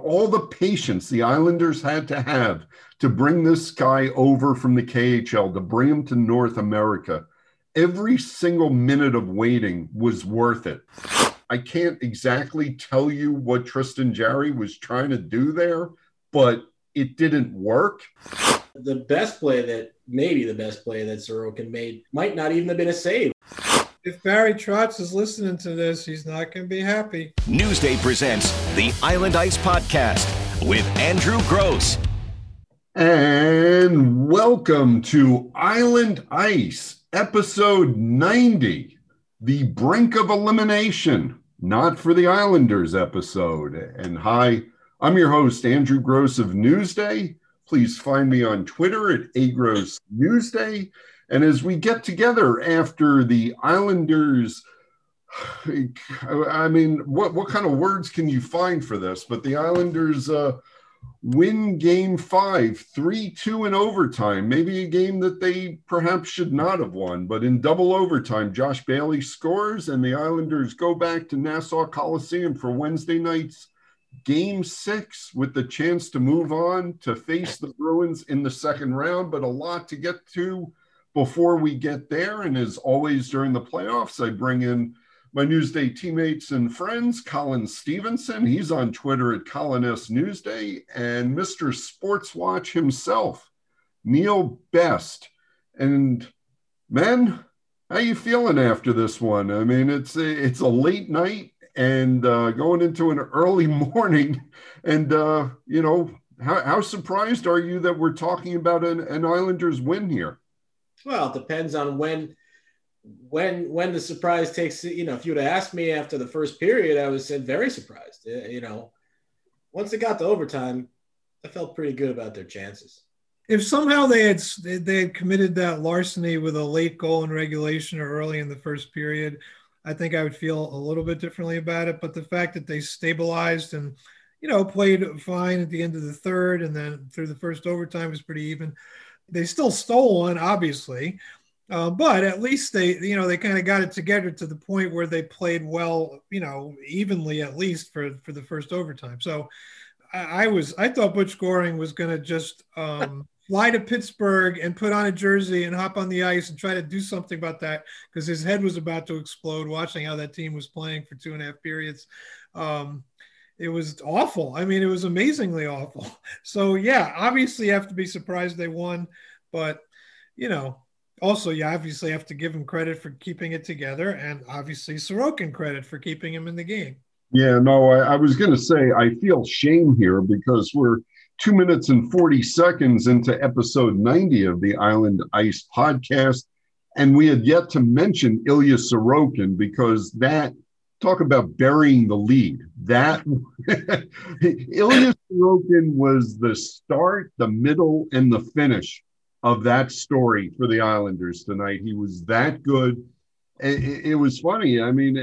all the patience the Islanders had to have to bring this guy over from the KHL, to bring him to North America, every single minute of waiting was worth it. I can't exactly tell you what Tristan Jarry was trying to do there, but it didn't work. The best play that maybe the best play that Sorokin made might not even have been a save. If Barry Trotz is listening to this, he's not going to be happy. Newsday presents the Island Ice Podcast with Andrew Gross. And welcome to Island Ice, episode 90, the brink of elimination, not for the Islanders episode. And hi, I'm your host, Andrew Gross of Newsday. Please find me on Twitter at Agros Newsday. And as we get together after the Islanders, I mean, what, what kind of words can you find for this? But the Islanders uh, win game five, 3 2 in overtime. Maybe a game that they perhaps should not have won. But in double overtime, Josh Bailey scores, and the Islanders go back to Nassau Coliseum for Wednesday night's game six with the chance to move on to face the Bruins in the second round. But a lot to get to before we get there, and as always during the playoffs, I bring in my Newsday teammates and friends, Colin Stephenson. He's on Twitter at Colin S. Newsday, and Mr. Sports Watch himself, Neil Best. And men, how you feeling after this one? I mean, it's a, it's a late night and uh, going into an early morning, and uh, you know, how, how surprised are you that we're talking about an, an Islanders win here? Well, it depends on when when when the surprise takes you know if you would have asked me after the first period i was said very surprised. Uh, you know once it got to overtime i felt pretty good about their chances. If somehow they had they had committed that larceny with a late goal in regulation or early in the first period i think i would feel a little bit differently about it. But the fact that they stabilized and you know played fine at the end of the third and then through the first overtime was pretty even they still stole one, obviously, uh, but at least they, you know, they kind of got it together to the point where they played well, you know, evenly at least for for the first overtime. So I, I was, I thought Butch Goring was going to just um, fly to Pittsburgh and put on a jersey and hop on the ice and try to do something about that because his head was about to explode watching how that team was playing for two and a half periods. Um, it was awful. I mean, it was amazingly awful. So yeah, obviously you have to be surprised they won, but you know, also you obviously have to give him credit for keeping it together, and obviously Sorokin credit for keeping him in the game. Yeah, no, I, I was going to say I feel shame here because we're two minutes and forty seconds into episode ninety of the Island Ice podcast, and we had yet to mention Ilya Sorokin because that talk about burying the lead. That Ilya Sorokin was the start, the middle, and the finish of that story for the Islanders tonight. He was that good. It, it was funny. I mean,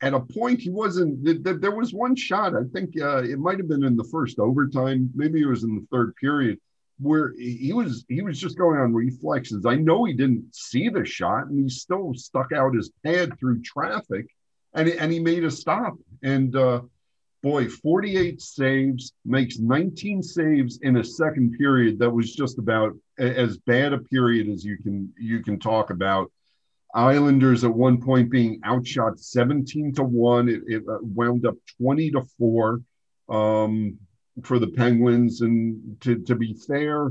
at a point, he wasn't. There was one shot. I think uh, it might have been in the first overtime. Maybe it was in the third period where he was he was just going on reflexes. I know he didn't see the shot, and he still stuck out his pad through traffic and, and he made a stop. And uh, boy, 48 saves, makes 19 saves in a second period that was just about as bad a period as you can you can talk about. Islanders at one point being outshot 17 to 1. It, it uh, wound up 20 to 4 um, for the Penguins. And to, to be fair,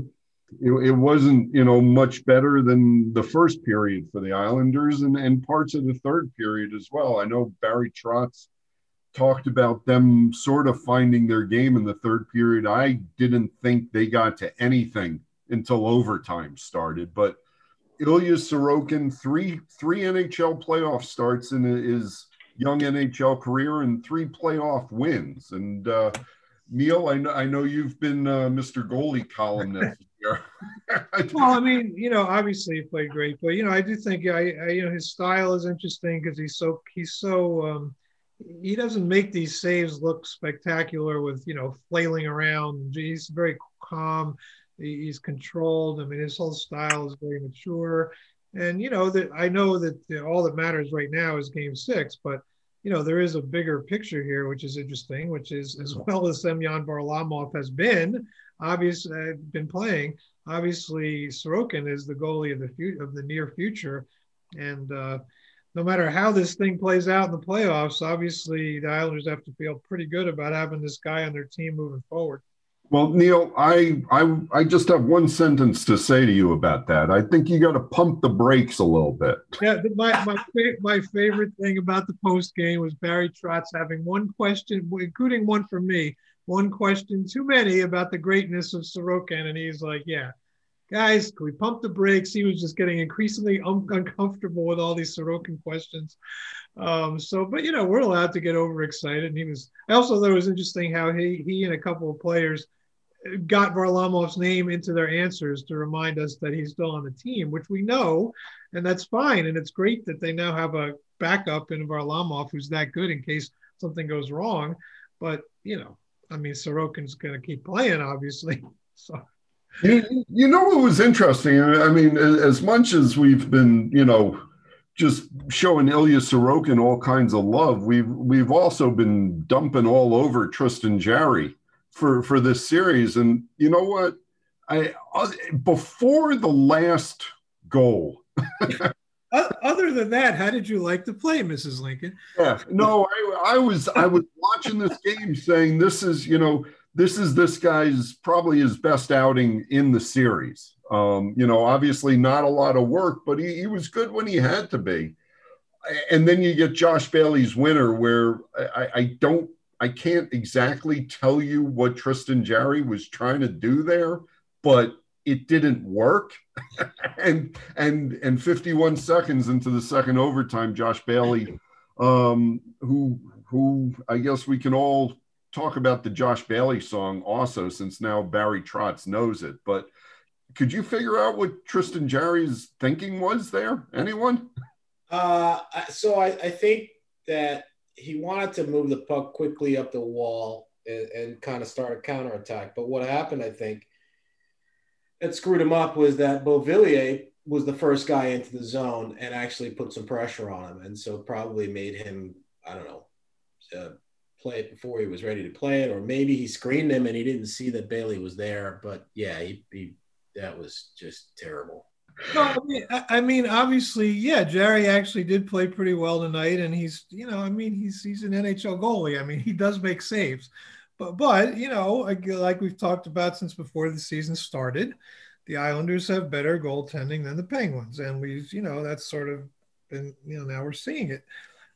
it, it, wasn't you know much better than the first period for the Islanders and, and parts of the third period as well. I know Barry Trotz talked about them sort of finding their game in the third period. I didn't think they got to anything until overtime started, but Ilya Sorokin three three NHL playoff starts in his young NHL career and three playoff wins and. Uh, Neil, I know, I know you've been uh, Mr. Goalie columnist here. well, I mean, you know, obviously he played great, but you know, I do think I, I you know his style is interesting because he's so he's so um, he doesn't make these saves look spectacular with you know flailing around. He's very calm. He's controlled. I mean, his whole style is very mature. And you know that I know that all that matters right now is Game Six, but you know, there is a bigger picture here, which is interesting, which is as well as Semyon Varlamov has been, obviously, uh, been playing. Obviously, Sorokin is the goalie of the future of the near future, and uh, no matter how this thing plays out in the playoffs, obviously the Islanders have to feel pretty good about having this guy on their team moving forward. Well, Neil, I, I I just have one sentence to say to you about that. I think you got to pump the brakes a little bit. Yeah, my my my favorite thing about the post game was Barry Trotz having one question, including one from me, one question too many about the greatness of Sorokin, and he's like, "Yeah, guys, can we pump the brakes?" He was just getting increasingly un- uncomfortable with all these Sorokin questions. Um, so, but you know, we're allowed to get overexcited. And he was. I also thought it was interesting how he he and a couple of players got Varlamov's name into their answers to remind us that he's still on the team, which we know, and that's fine. And it's great that they now have a backup in Varlamov who's that good in case something goes wrong. But you know, I mean, Sorokin's going to keep playing, obviously. So. You, you know what was interesting? I mean, as much as we've been, you know, just showing Ilya Sorokin all kinds of love, we've we've also been dumping all over Tristan Jarry for for this series. And you know what? I before the last goal. Other than that, how did you like to play, Mrs. Lincoln? Yeah, no, I, I was I was watching this game, saying this is you know this is this guy's probably his best outing in the series. Um, you know, obviously not a lot of work, but he, he was good when he had to be. And then you get Josh Bailey's winner, where I, I don't I can't exactly tell you what Tristan Jarry was trying to do there, but it didn't work. and and and 51 seconds into the second overtime, Josh Bailey, um, who who I guess we can all talk about the Josh Bailey song also, since now Barry Trotz knows it. But could you figure out what Tristan Jarry's thinking was there? Anyone? Uh, so I, I think that he wanted to move the puck quickly up the wall and, and kind of start a counterattack. But what happened, I think, that screwed him up was that Beauvillier was the first guy into the zone and actually put some pressure on him. And so probably made him, I don't know, uh, play it before he was ready to play it. Or maybe he screened him and he didn't see that Bailey was there. But yeah, he, he that was just terrible. No, I mean, I mean, obviously, yeah, Jarry actually did play pretty well tonight, and he's, you know, I mean, he's he's an NHL goalie. I mean, he does make saves, but but you know, like we've talked about since before the season started, the Islanders have better goaltending than the Penguins, and we've, you know, that's sort of been, you know, now we're seeing it.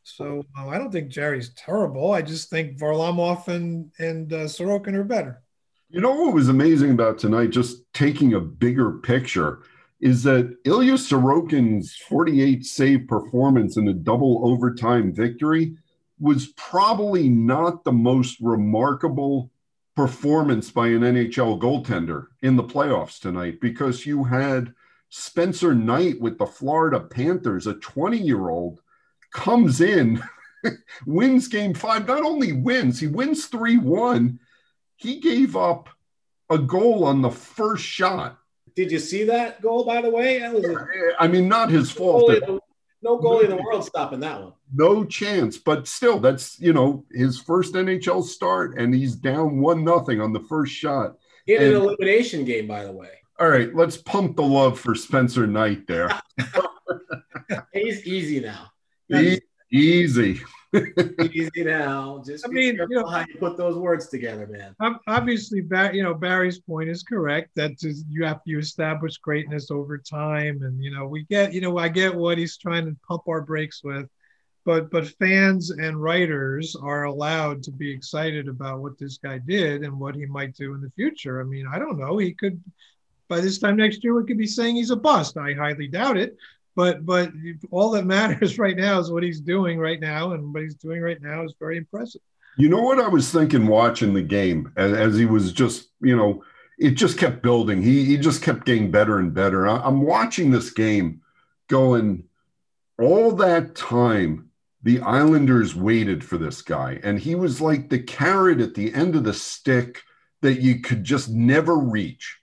So uh, I don't think Jarry's terrible. I just think Varlamov and and uh, Sorokin are better. You know what was amazing about tonight? Just taking a bigger picture is that Ilya Sorokin's 48 save performance in a double overtime victory was probably not the most remarkable performance by an NHL goaltender in the playoffs tonight because you had Spencer Knight with the Florida Panthers, a 20 year old, comes in, wins game five, not only wins, he wins 3 1. He gave up a goal on the first shot did you see that goal, by the way? That was a, I mean, not his fault. Goalie no goalie in the world stopping that one. No chance. But still, that's you know his first NHL start, and he's down one nothing on the first shot. In and, an elimination game, by the way. All right, let's pump the love for Spencer Knight there. he's easy now. Easy. Easy now. Just I mean, you know, how you put those words together, man. Obviously, you know Barry's point is correct. That you have to establish greatness over time, and you know we get, you know, I get what he's trying to pump our brakes with, but but fans and writers are allowed to be excited about what this guy did and what he might do in the future. I mean, I don't know. He could by this time next year we could be saying he's a bust. I highly doubt it but but all that matters right now is what he's doing right now, and what he's doing right now is very impressive. You know what I was thinking watching the game as, as he was just you know it just kept building. He he just kept getting better and better. I, I'm watching this game, going all that time the Islanders waited for this guy, and he was like the carrot at the end of the stick that you could just never reach.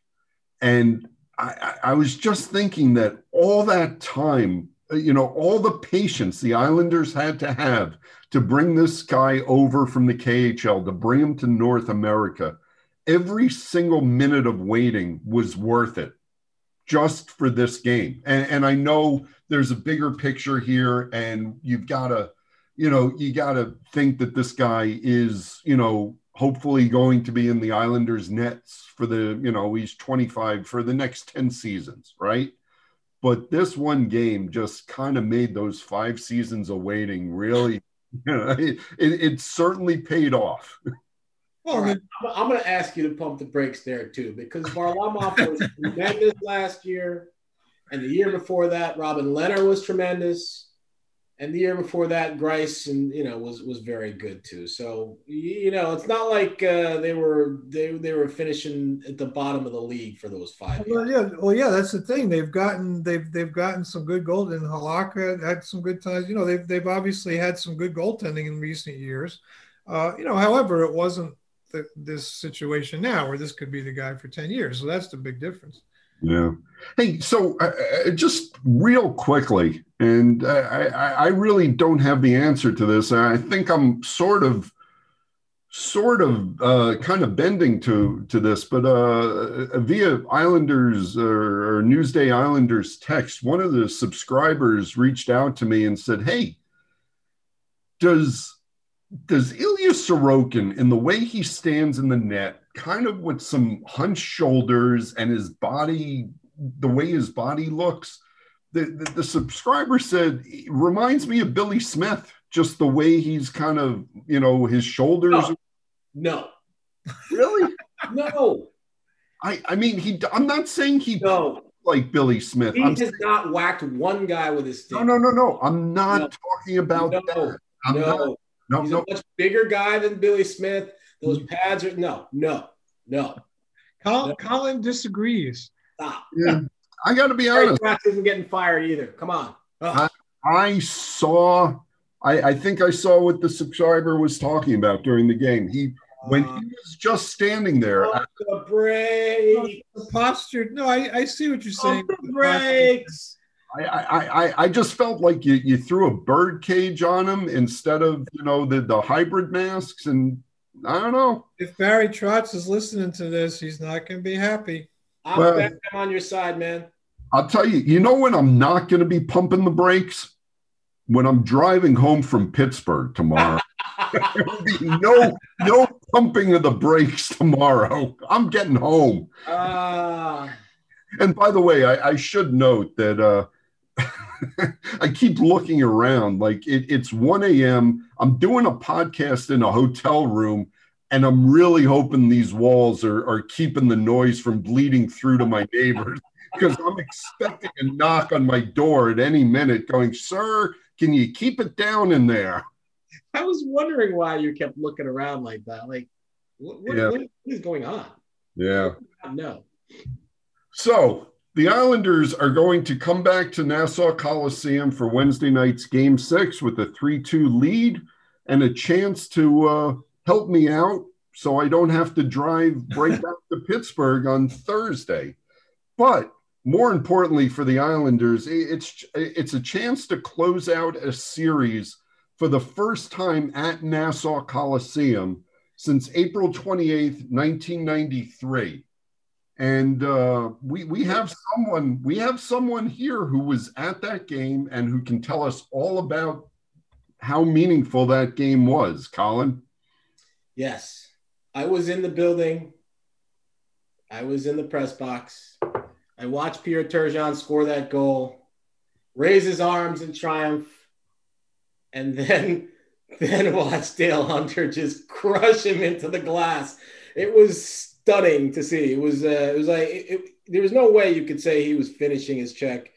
And I, I was just thinking that all that time uh, you know, all the patience the Islanders had to have to bring this guy over from the KHL, to bring him to North America, every single minute of waiting was worth it just for this game. And, and I know there's a bigger picture here, and you've got to, you know, you got to think that this guy is, you know, hopefully going to be in the Islanders' nets for the, you know, he's 25 for the next 10 seasons, right? But this one game just kind of made those five seasons of waiting really, you know, it, it, it certainly paid off. Well, right. I'm, going to ask you to pump the brakes there too, because Varlamov was tremendous last year, and the year before that, Robin Lehner was tremendous and the year before that, Greiss and you know was was very good too. So you know, it's not like uh, they were they they were finishing at the bottom of the league for those five. Well, yeah, well, yeah, that's the thing. They've gotten they've they've gotten some good gold. And Halak had some good times. You know, they've they've obviously had some good goaltending in recent years. Uh, you know, however, it wasn't the, this situation now where this could be the guy for ten years. So that's the big difference. Yeah. Hey, so uh, uh, just real quickly, and I, I, I, really don't have the answer to this. I think I'm sort of, sort of, uh, kind of bending to to this, but uh, via Islanders or, or Newsday Islanders text, one of the subscribers reached out to me and said, "Hey, does does Ilya Sorokin, in the way he stands in the net, kind of with some hunched shoulders and his body, the way his body looks, the, the, the subscriber said reminds me of Billy Smith, just the way he's kind of, you know, his shoulders. No. no. Really? no. I, I mean, he. I'm not saying he no. like Billy Smith. He I'm has saying, not whacked one guy with his stick. No, no, no, no. I'm not no. talking about no. that. I'm no. Not, no, He's no. a much bigger guy than Billy Smith. Those pads are no, no, no. Colin, no. Colin disagrees. Stop. Yeah. I got to be honest. Fox isn't getting fired either. Come on. I, I, saw. I, I think I saw what the subscriber was talking about during the game. He when he uh, was just standing there. the brakes. The posture. No, I, I see what you're saying. the brakes. I, I, I, I just felt like you, you threw a bird cage on him instead of you know the, the hybrid masks and I don't know. If Barry Trotz is listening to this, he's not going to be happy. I'm well, on your side, man. I'll tell you. You know when I'm not going to be pumping the brakes when I'm driving home from Pittsburgh tomorrow. there will be no no pumping of the brakes tomorrow. I'm getting home. Uh... And by the way, I, I should note that uh, I keep looking around like it, it's 1 a.m. I'm doing a podcast in a hotel room, and I'm really hoping these walls are, are keeping the noise from bleeding through to my neighbors because I'm expecting a knock on my door at any minute going, Sir, can you keep it down in there? I was wondering why you kept looking around like that. Like, what, what, yeah. what is going on? Yeah. No. So the Islanders are going to come back to Nassau Coliseum for Wednesday night's game six with a 3 2 lead and a chance to uh, help me out so I don't have to drive right back to Pittsburgh on Thursday. But more importantly for the Islanders, it's, it's a chance to close out a series for the first time at Nassau Coliseum since April 28th, 1993 and uh, we we have someone we have someone here who was at that game and who can tell us all about how meaningful that game was. Colin? Yes. I was in the building. I was in the press box. I watched pierre turgeon score that goal raise his arms in triumph and then then watch dale hunter just crush him into the glass. It was stunning to see. It was uh, it was like it, it, there was no way you could say he was finishing his check.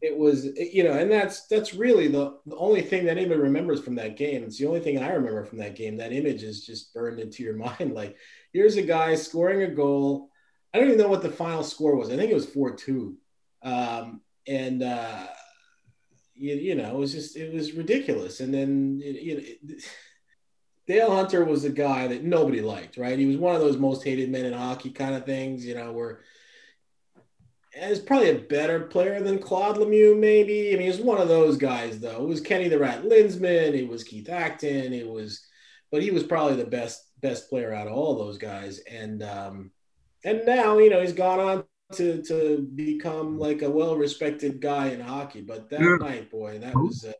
It was you know, and that's that's really the, the only thing that anybody remembers from that game. It's the only thing I remember from that game. That image is just burned into your mind. Like here's a guy scoring a goal. I don't even know what the final score was. I think it was four two, um, and uh, you, you know it was just it was ridiculous. And then you know. Dale Hunter was a guy that nobody liked, right? He was one of those most hated men in hockey kind of things, you know, where and he's probably a better player than Claude Lemieux, maybe. I mean, he's one of those guys, though. It was Kenny the Rat Linseman, it was Keith Acton, it was, but he was probably the best best player out of all those guys. And um, and now you know he's gone on to to become like a well respected guy in hockey. But that yeah. night, boy, that was. Uh,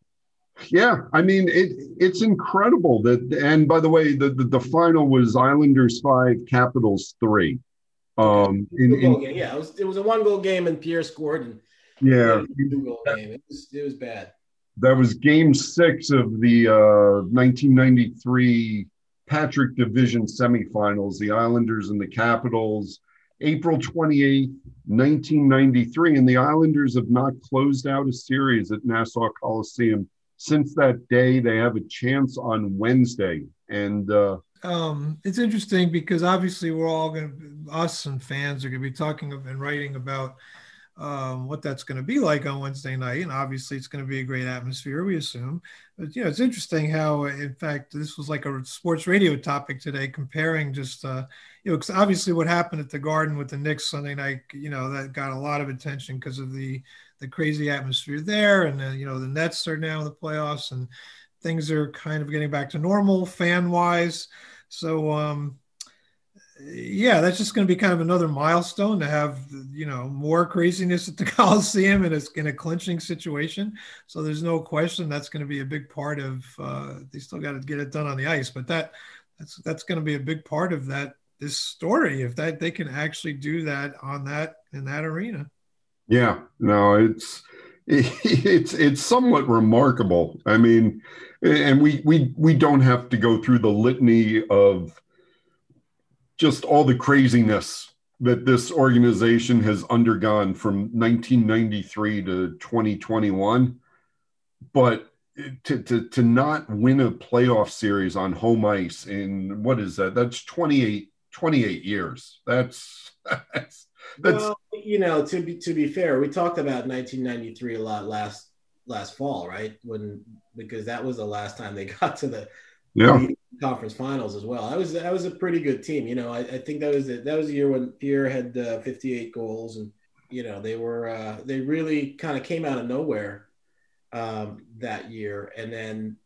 yeah, I mean it. It's incredible that. And by the way, the the, the final was Islanders five, Capitals three. Um, in, in, yeah, it was it was a one goal game and Pierre scored and yeah, two goal game. It was it was bad. That was Game Six of the uh, 1993 Patrick Division semifinals. The Islanders and the Capitals. April 28, 1993, and the Islanders have not closed out a series at Nassau Coliseum since that day. They have a chance on Wednesday, and uh, um, it's interesting because obviously we're all going to, us and fans are going to be talking and writing about um, what that's going to be like on Wednesday night. And obviously it's going to be a great atmosphere, we assume. But, you know, it's interesting how, in fact, this was like a sports radio topic today, comparing just, uh, you know, obviously what happened at the Garden with the Knicks Sunday night, you know, that got a lot of attention because of the, the crazy atmosphere there. And, uh, you know, the Nets are now in the playoffs and things are kind of getting back to normal fan wise. So, um, yeah, that's just going to be kind of another milestone to have, you know, more craziness at the Coliseum and it's in a clinching situation. So there's no question that's going to be a big part of. Uh, they still got to get it done on the ice, but that that's that's going to be a big part of that this story if that they can actually do that on that in that arena. Yeah, no, it's it's it's somewhat remarkable. I mean, and we we we don't have to go through the litany of just all the craziness that this organization has undergone from 1993 to 2021 but to, to to not win a playoff series on home ice in what is that? That's 28 28 years. That's that's that's well, you know to be to be fair we talked about 1993 a lot last last fall right when because that was the last time they got to the yeah. conference finals as well. That was that was a pretty good team. You know, I, I think that was the, that was the year when Pierre had uh, 58 goals, and you know they were uh, they really kind of came out of nowhere um, that year, and then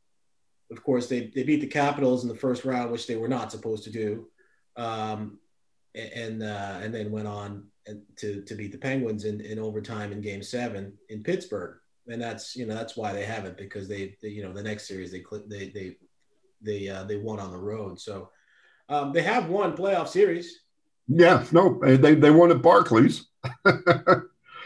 of course they they beat the Capitals in the first round, which they were not supposed to do, um, and uh, and then went on to to beat the Penguins in, in overtime in Game Seven in Pittsburgh and that's you know that's why they haven't because they, they you know the next series they they they they uh, they won on the road. So um, they have won playoff series. Yeah, no, they they won at Barclays.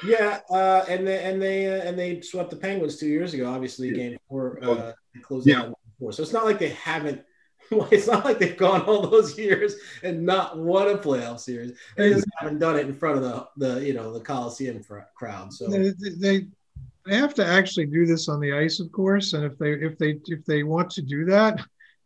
yeah, uh, and they and they uh, and they swept the Penguins two years ago. Obviously, game four uh, closed yeah. out four. So it's not like they haven't. It's not like they've gone all those years and not won a playoff series. They just haven't done it in front of the the you know the Coliseum crowd. So they, they they have to actually do this on the ice, of course. And if they if they if they want to do that,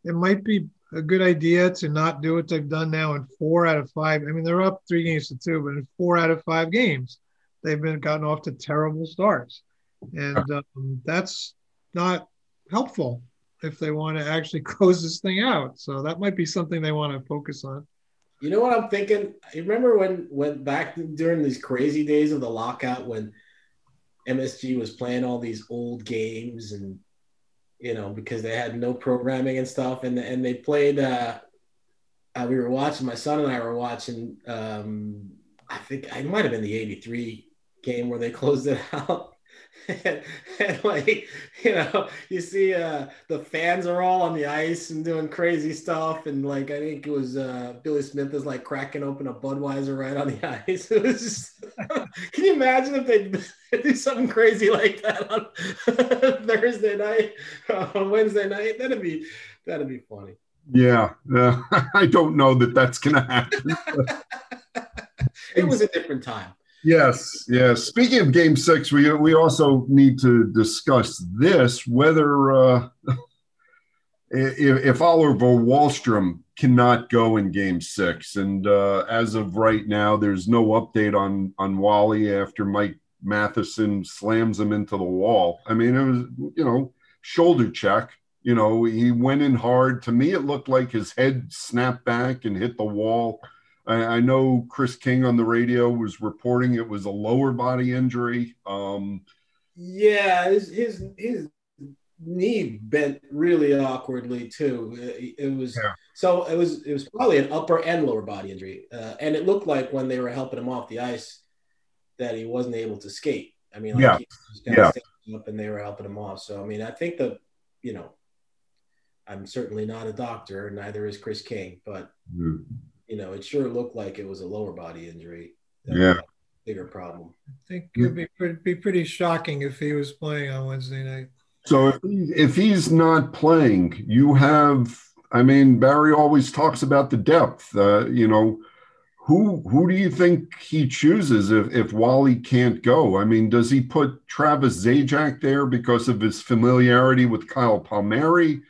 it might be a good idea to not do what they've done now in four out of five. I mean, they're up three games to two, but in four out of five games, they've been gotten off to terrible starts, and um, that's not helpful if they want to actually close this thing out. So that might be something they want to focus on. You know what I'm thinking? You remember when when back during these crazy days of the lockout when MSG was playing all these old games and you know, because they had no programming and stuff. And and they played. Uh, uh, we were watching. My son and I were watching. Um, I think it might have been the '83 game where they closed it out. And, and, like you know you see uh the fans are all on the ice and doing crazy stuff and like i think it was uh billy smith is like cracking open a budweiser right on the ice. It was just can you imagine if they do something crazy like that on thursday night on wednesday night? That'd be that'd be funny. Yeah uh, i don't know that that's gonna happen it was a different time Yes, yes. Speaking of Game Six, we we also need to discuss this whether uh, if, if Oliver Wahlstrom cannot go in Game Six, and uh, as of right now, there's no update on on Wally after Mike Matheson slams him into the wall. I mean, it was you know shoulder check. You know, he went in hard. To me, it looked like his head snapped back and hit the wall I, I, know Chris King on the radio was reporting it was a lower body injury. Um, yeah, his, his his knee bent really awkwardly too. It, it was yeah. so it was it was probably an upper and lower body injury, uh, and it looked like when they were helping him off the ice that he wasn't able to skate. I mean, like yeah, yeah. up and they were helping him off. So I mean, I think the you know, I'm certainly not a doctor, neither is Chris King, but mm. You know, it sure looked like it was a lower body injury. Yeah. Bigger problem. I think it'd be pretty, be pretty shocking if he was playing on Wednesday night. So if, he, if he's not playing, you have. I mean, Barry always talks about the depth. Uh, you know, who who do you think he chooses if if Wally can't go? I mean, does he put Travis Zajac there because of his familiarity with Kyle Palmieri?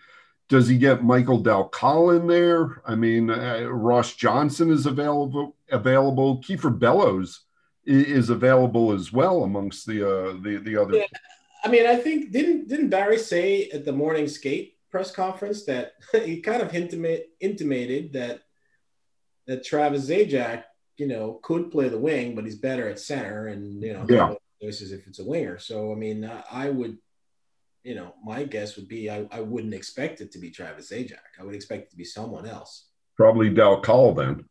Does he get Michael Dal in there? I mean, uh, Ross Johnston is available. Available. Kiefer Bellows is, is available as well amongst the uh, the the other. Yeah. I mean, I think didn't didn't Barry say at the morning skate press conference that he kind of intimate, intimated that that Travis Zajac, you know, could play the wing, but he's better at center, and you know, yeah. choices if it's a winger. So I mean, I would, you know, my guess would be I, I wouldn't expect it to be Travis Zajac. I would expect it to be someone else. Probably Dal Colle then.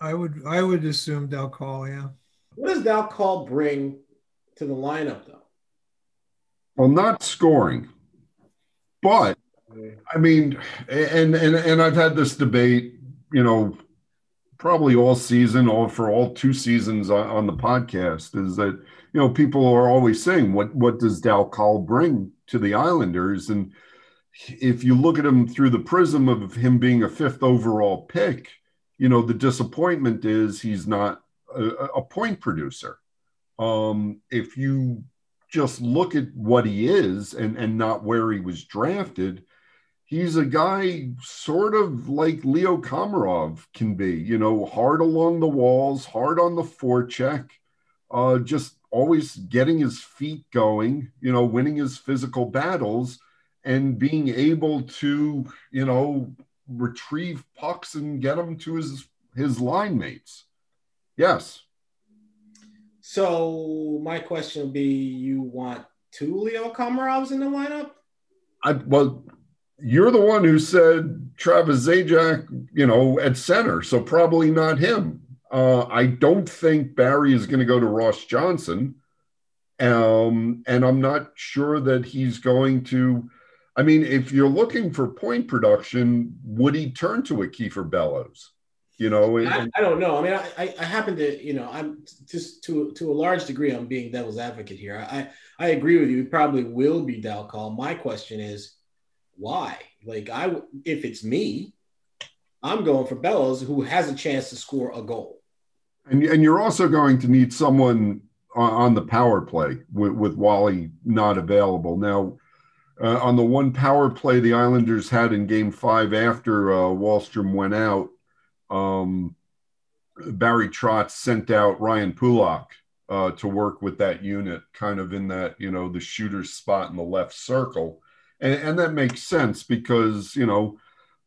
I would I would assume Dal Colle, yeah. What does Dal Colle bring to the lineup though? Well, not scoring, but I mean, and and and I've had this debate, you know, probably all season, or for all two seasons on, on, the podcast, is that you know people are always saying, "What what does Dal Colle bring to the Islanders?" And if you look at him through the prism of him being a fifth overall pick, you know the disappointment is he's not a, a point producer. Um, if you just look at what he is and, and not where he was drafted, he's a guy sort of like Leo Komarov can be, you know, hard along the walls, hard on the forecheck, uh, just always getting his feet going, you know, winning his physical battles and being able to, you know, retrieve pucks and get them to his his line mates. Yes. So my question would be: You want two Leo Komarovs in the lineup? I well, you're the one who said Travis Zajac, you know, at center, so probably not him. Uh, I don't think Barry is going to go to Ross Johnston. um, and I'm not sure that he's going to. I mean, if you're looking for point production, would he turn to a Kiefer Bellows? you know I, I, don't know i mean I, I happen to you know i'm just to to a large degree i'm being devil's advocate here i i agree with you it probably will be Dal Colle my question is why like i if it's me i'm going for bellows who has a chance to score a goal and, and you're also going to need someone on, the power play with, with wally not available now uh, on the one power play the islanders had in game five after uh, wahlstrom went out um, Barry Trotz sent out Ryan Pulock uh, to work with that unit, kind of in that, you know, the shooter's spot in the left circle. And, and that makes sense because, you know,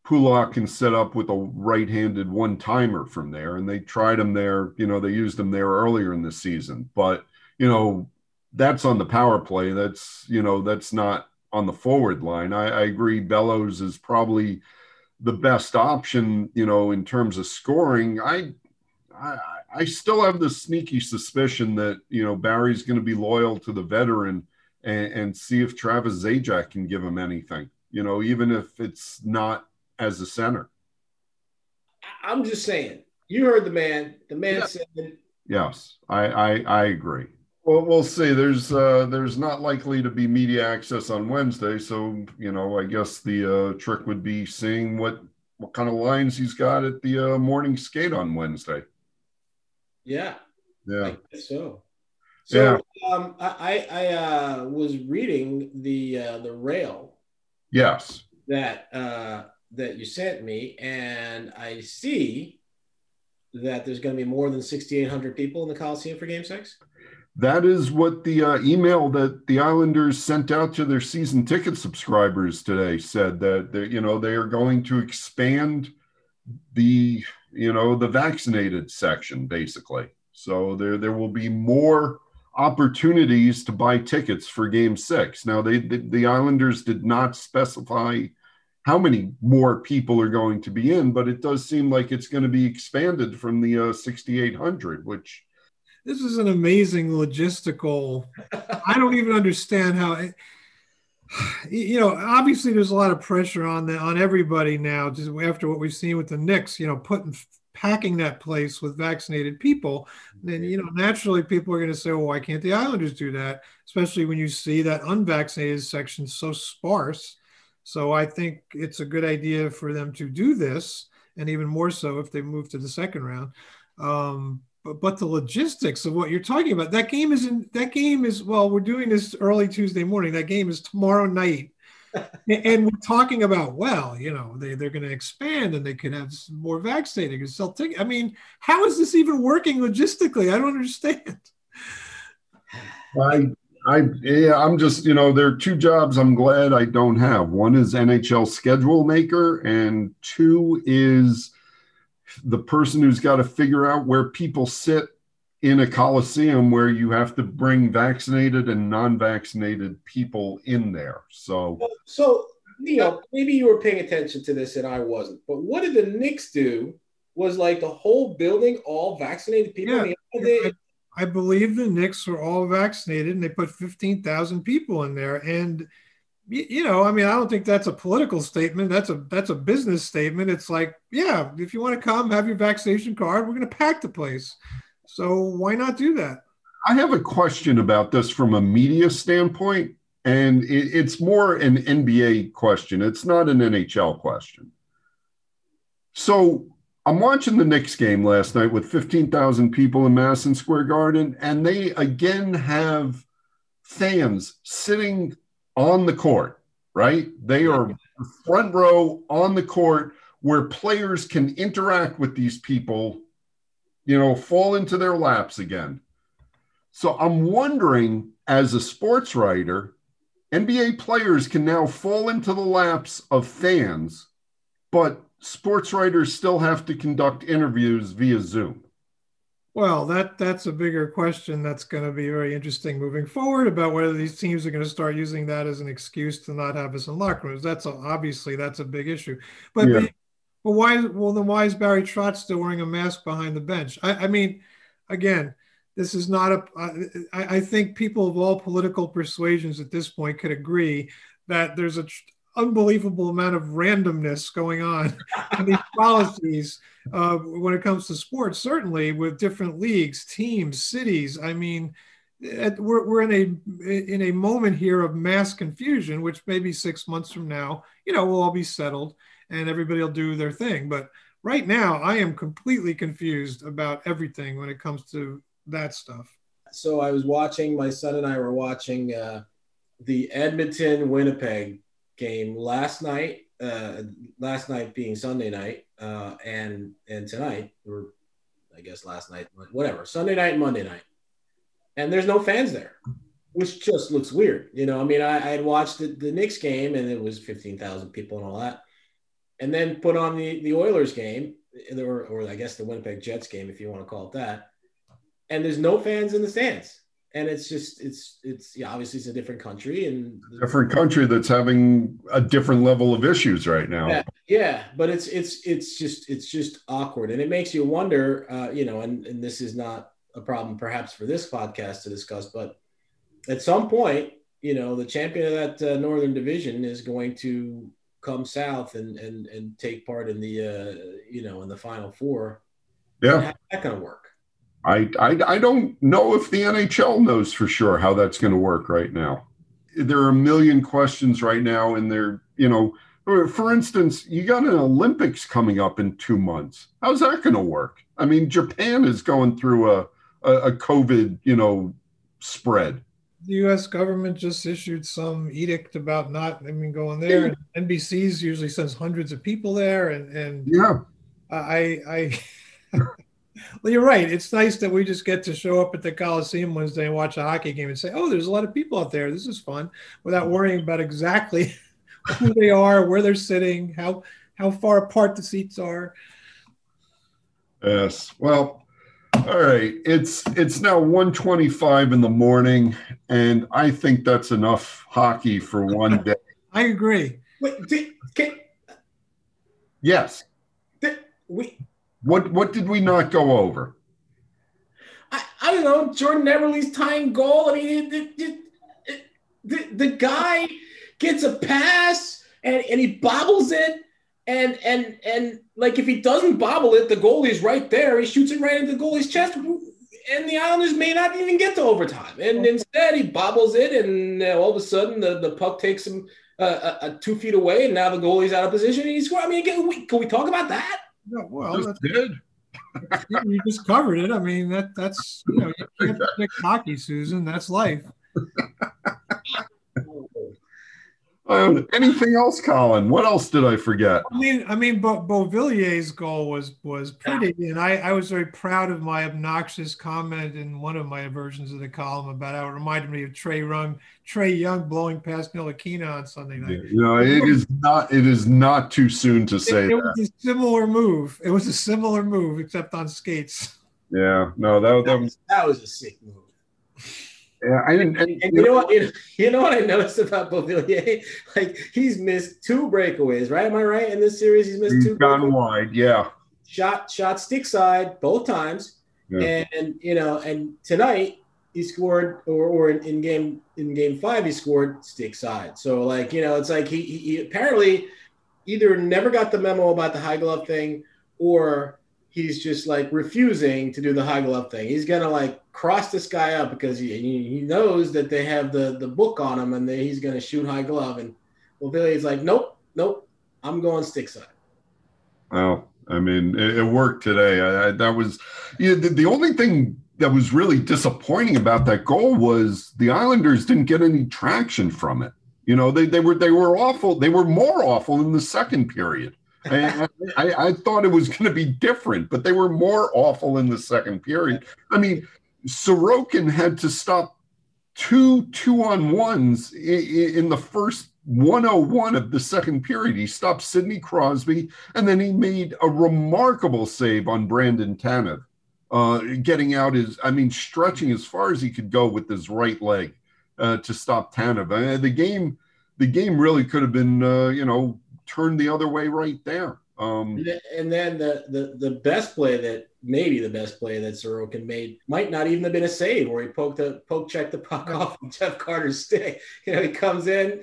Pulock can set up with a right handed one timer from there. And they tried him there, you know, they used him there earlier in the season. But, you know, that's on the power play. That's, you know, that's not on the forward line. I, I agree. Bellows is probably the best option, you know, in terms of scoring, I, I, I still have the sneaky suspicion that you know Barry's going to be loyal to the veteran and, and see if Travis Zajac can give him anything. You know, even if it's not as a center. I'm just saying. You heard the man. The man yeah. said. Yes, I, I I agree. Well, we'll see. There's uh, there's not likely to be media access on Wednesday, so you know, I guess the uh, trick would be seeing what what kind of lines he's got at the uh, morning skate on Wednesday. Yeah. Yeah. so. So yeah. um, I I uh, was reading the uh, the rail. Yes. That uh, that you sent me, and I see that there's going to be more than 6,800 people in the Coliseum for Game Six. That is what the uh, email that the Islanders sent out to their season ticket subscribers today said that they, you know they are going to expand the you know, the vaccinated section, basically. So there, there will be more opportunities to buy tickets for game six. Now, they, the, the Islanders did not specify how many more people are going to be in, but it does seem like it's going to be expanded from the uh, 6,800, which. This is an amazing logistical. I don't even understand how. It, you know, obviously there's a lot of pressure on the on everybody now, just after what we've seen with the Knicks. You know, putting packing that place with vaccinated people, then you know naturally people are going to say, "Well, why can't the Islanders do that?" Especially when you see that unvaccinated section so sparse. So I think it's a good idea for them to do this, and even more so if they move to the second round. Um, but, but the logistics of what you're talking about, that game is in that game is well, we're doing this early Tuesday morning. That game is tomorrow night and we're talking about well you know they, they're going to expand and they could have more vaccinated and sell tickets i mean how is this even working logistically i don't understand i i yeah i'm just you know there are two jobs i'm glad i don't have one is nhl schedule maker and two is the person who's got to figure out where people sit in a coliseum where you have to bring vaccinated and non-vaccinated people in there. So, so Neil, maybe you were paying attention to this and I wasn't. But what did the Knicks do? Was like the whole building all vaccinated people? Yeah. I believe the Knicks were all vaccinated, and they put fifteen thousand people in there. And you know, I mean, I don't think that's a political statement. That's a that's a business statement. It's like, yeah, if you want to come, have your vaccination card. We're going to pack the place. So why not do that? I have a question about this from a media standpoint, and it, it's more an NBA question. It's not an NHL question. So I'm watching the Knicks game last night with 15,000 people in Madison Square Garden, and they again have fans sitting on the court, right? They are front row on the court where players can interact with these people you know, fall into their laps again. So I'm wondering, as a sports writer, NBA players can now fall into the laps of fans, but sports writers still have to conduct interviews via Zoom. Well, that that's a bigger question that's going to be very interesting moving forward about whether these teams are going to start using that as an excuse to not have us in locker rooms. That's a, obviously that's a big issue. But yeah. Well, why? Well, then why is Barry Trotz still wearing a mask behind the bench? I, I mean, again, this is not a. I, I think people of all political persuasions at this point could agree that there's an unbelievable amount of randomness going on in these policies uh, when it comes to sports. Certainly, with different leagues, teams, cities. I mean. At, we're, we're in a in a moment here of mass confusion, which maybe six months from now, you know, we'll all be settled and everybody will do their thing. But right now, I am completely confused about everything when it comes to that stuff. So I was watching, my son and I were watching uh, the Edmonton Winnipeg game last night. Uh, last night being Sunday night, uh, and and tonight, or I guess last night, whatever, Sunday night, Monday night, and there's no fans there, which just looks weird. You know, I mean, I, I had watched the, the Knicks game, and it was fifteen thousand people and all that and then put on the the Oilers game, or, or I guess the Winnipeg Jets game, if you want to call it that. And there's no fans in the stands, and it's just it's it's yeah, obviously it's a different country and different country that's having a different level of issues right now. Yeah, yeah, but it's it's it's just it's just awkward, and it makes you wonder, uh, you know, and and this is not a problem perhaps for this podcast to discuss, but at some point, you know, the champion of that uh, Northern Division is going to come south and and and take part in the uh, you know in the final four. Yeah, how's that going to work? I, I I don't know if the NHL knows for sure how that's going to work right now. There are a million questions right now, and they're you know. For instance, you got an Olympics coming up in two months. How's that going to work? I mean, Japan is going through a, a, a COVID, you know, spread the U.S. government just issued some edict about not, I mean, going there. And NBC's usually sends hundreds of people there, and and yeah, I I. well, you're right. It's nice that we just get to show up at the Coliseum Wednesday and watch a hockey game and say, "Oh, there's a lot of people out there. This is fun," without mm-hmm. worrying about exactly who they are, where they're sitting, how how far apart the seats are. Yes. Well, all right. It's it's now 125 in the morning, and I think that's enough hockey for one day. I agree. Wait, did, can, Yes. did, we, What what did we not go over? I, I don't know, Jordan Eberle's tying goal. I mean, the, the, the, the guy gets a pass and, and he bobbles it. And, and, and like if he doesn't bobble it, the goalie's right there. He shoots it right into the goalie's chest. And the Islanders may not even get to overtime. And instead, he bobbles it. And uh, all of a sudden, the, the puck takes him uh, uh, uh, two feet away. And now the goalie's out of position. And he scores. I mean, can we, can we talk about that? No, well, Just that's, did. you just covered it. I mean, that that's you know, you can't predict hockey, Susan. That's life. Um, anything else, Colin? What else did I forget? I mean, I mean, but Beauvillier's goal was was pretty, and I, I was very proud of my obnoxious comment in one of my versions of the column about how it reminded me of Trae Young, Trae Young blowing past Ntilikina on Sunday night. You know, it is not. It is not too soon to say it, it that. was a similar move. It was a similar move, except on skates. Yeah. No, that that That was. was, that was a sick move. Yeah, I didn't. And, and you know what? You know, you know what I noticed about Beauvillier? Like he's missed two breakaways, right? Am I right? In this series, he's missed He's two. gone breakaways. wide. Yeah. Shot, shot stick side both times, Yeah. and you know, and tonight he scored, or or in, in game in game five he scored stick side. So like you know, it's like he, he, he apparently either never got the memo about the high glove thing, or he's just like refusing to do the high glove thing. He's gonna like cross this guy up because he he knows that they have the the book on him and that he's gonna shoot high glove. And well, Billy's like, nope, nope, I'm going stick side. Well, I mean, it, it worked today. I, I, that was the, the only thing that was really disappointing about that goal was the Islanders didn't get any traction from it. You know, they, they were they were awful. They were more awful in the second period. I, I, I thought it was going to be different, but they were more awful in the second period. I mean, Sorokin had to stop two two on ones in, the first 101 of the second period. He stopped Sidney Crosby, and then he made a remarkable save on Brandon Tanev, uh, getting out his, I mean, stretching as far as he could go with his right leg uh, to stop Tanev. Uh, the game, the game really could have been, uh, you know, turned the other way right there. Um, And then- the, the the best play that maybe the best play that Sorokin made might not even have been a save, where he poked the poke checked the puck off of Jeff Carter's stick. You know, he comes in,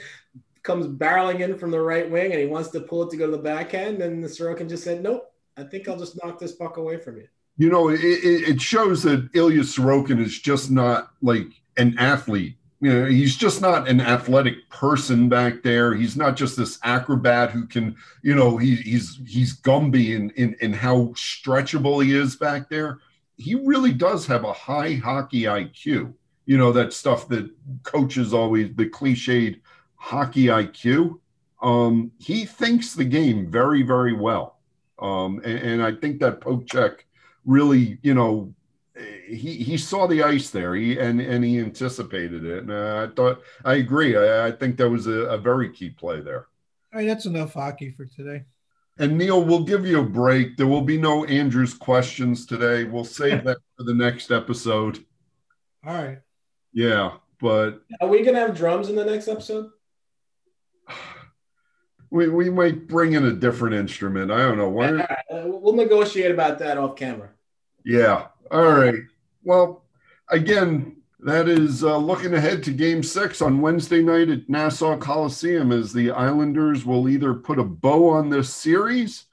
comes barreling in from the right wing, and he wants to pull it to go to the backhand, and the Sorokin just said, "Nope, I think I'll just knock this puck away from you." you know, it, it, it shows that Ilya Sorokin is just not like an athlete. You know, he's just not an athletic person back there. He's not just this acrobat who can, you know, he, he's he's Gumby in, in in how stretchable he is back there. He really does have a high hockey IQ. You know, that stuff that coaches always the cliched hockey IQ. Um, he thinks the game very, very well. Um, and, and I think that poke check really, you know, he he saw the ice there, he and and he anticipated it. And uh, I thought I agree. I, I think that was a, a very key play there. All right, that's enough hockey for today. And Neil, we'll give you a break. There will be no Andrew's questions today. We'll save that for the next episode. All right. Yeah, but Are we gonna have drums in the next episode? we we might bring in a different instrument. I don't know. Why? right, we'll negotiate about that off camera. Yeah. All right. Well, again, that is uh, looking ahead to game six on Wednesday night at Nassau Coliseum as the Islanders will either put a bow on this series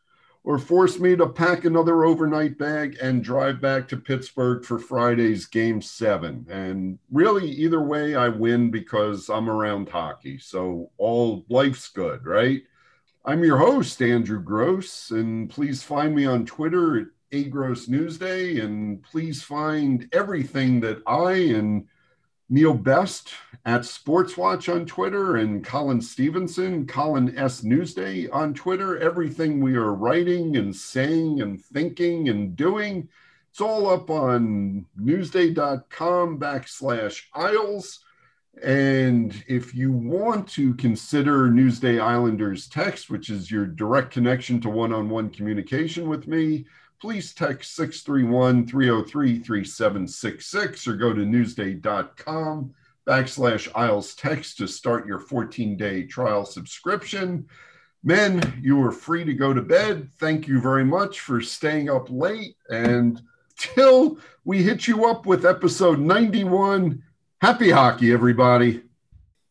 or force me to pack another overnight bag and drive back to Pittsburgh for Friday's game seven. And really, either way, I win because I'm around hockey. So all life's good, right? I'm your host, Andrew Gross, and please find me on Twitter A Gross Newsday, and please find everything that I and Neil Best at Sportswatch on Twitter and Colin Stephenson, Colin S. Newsday on Twitter. Everything we are writing and saying and thinking and doing, it's all up on newsday.com backslash Isles. And if you want to consider Newsday Islanders text, which is your direct connection to one on one communication with me, please text 631 303 3766 or go to newsday.com backslash Isles Text to start your 14 day trial subscription. Men, you are free to go to bed. Thank you very much for staying up late. And till we hit you up with episode 91, happy hockey, everybody.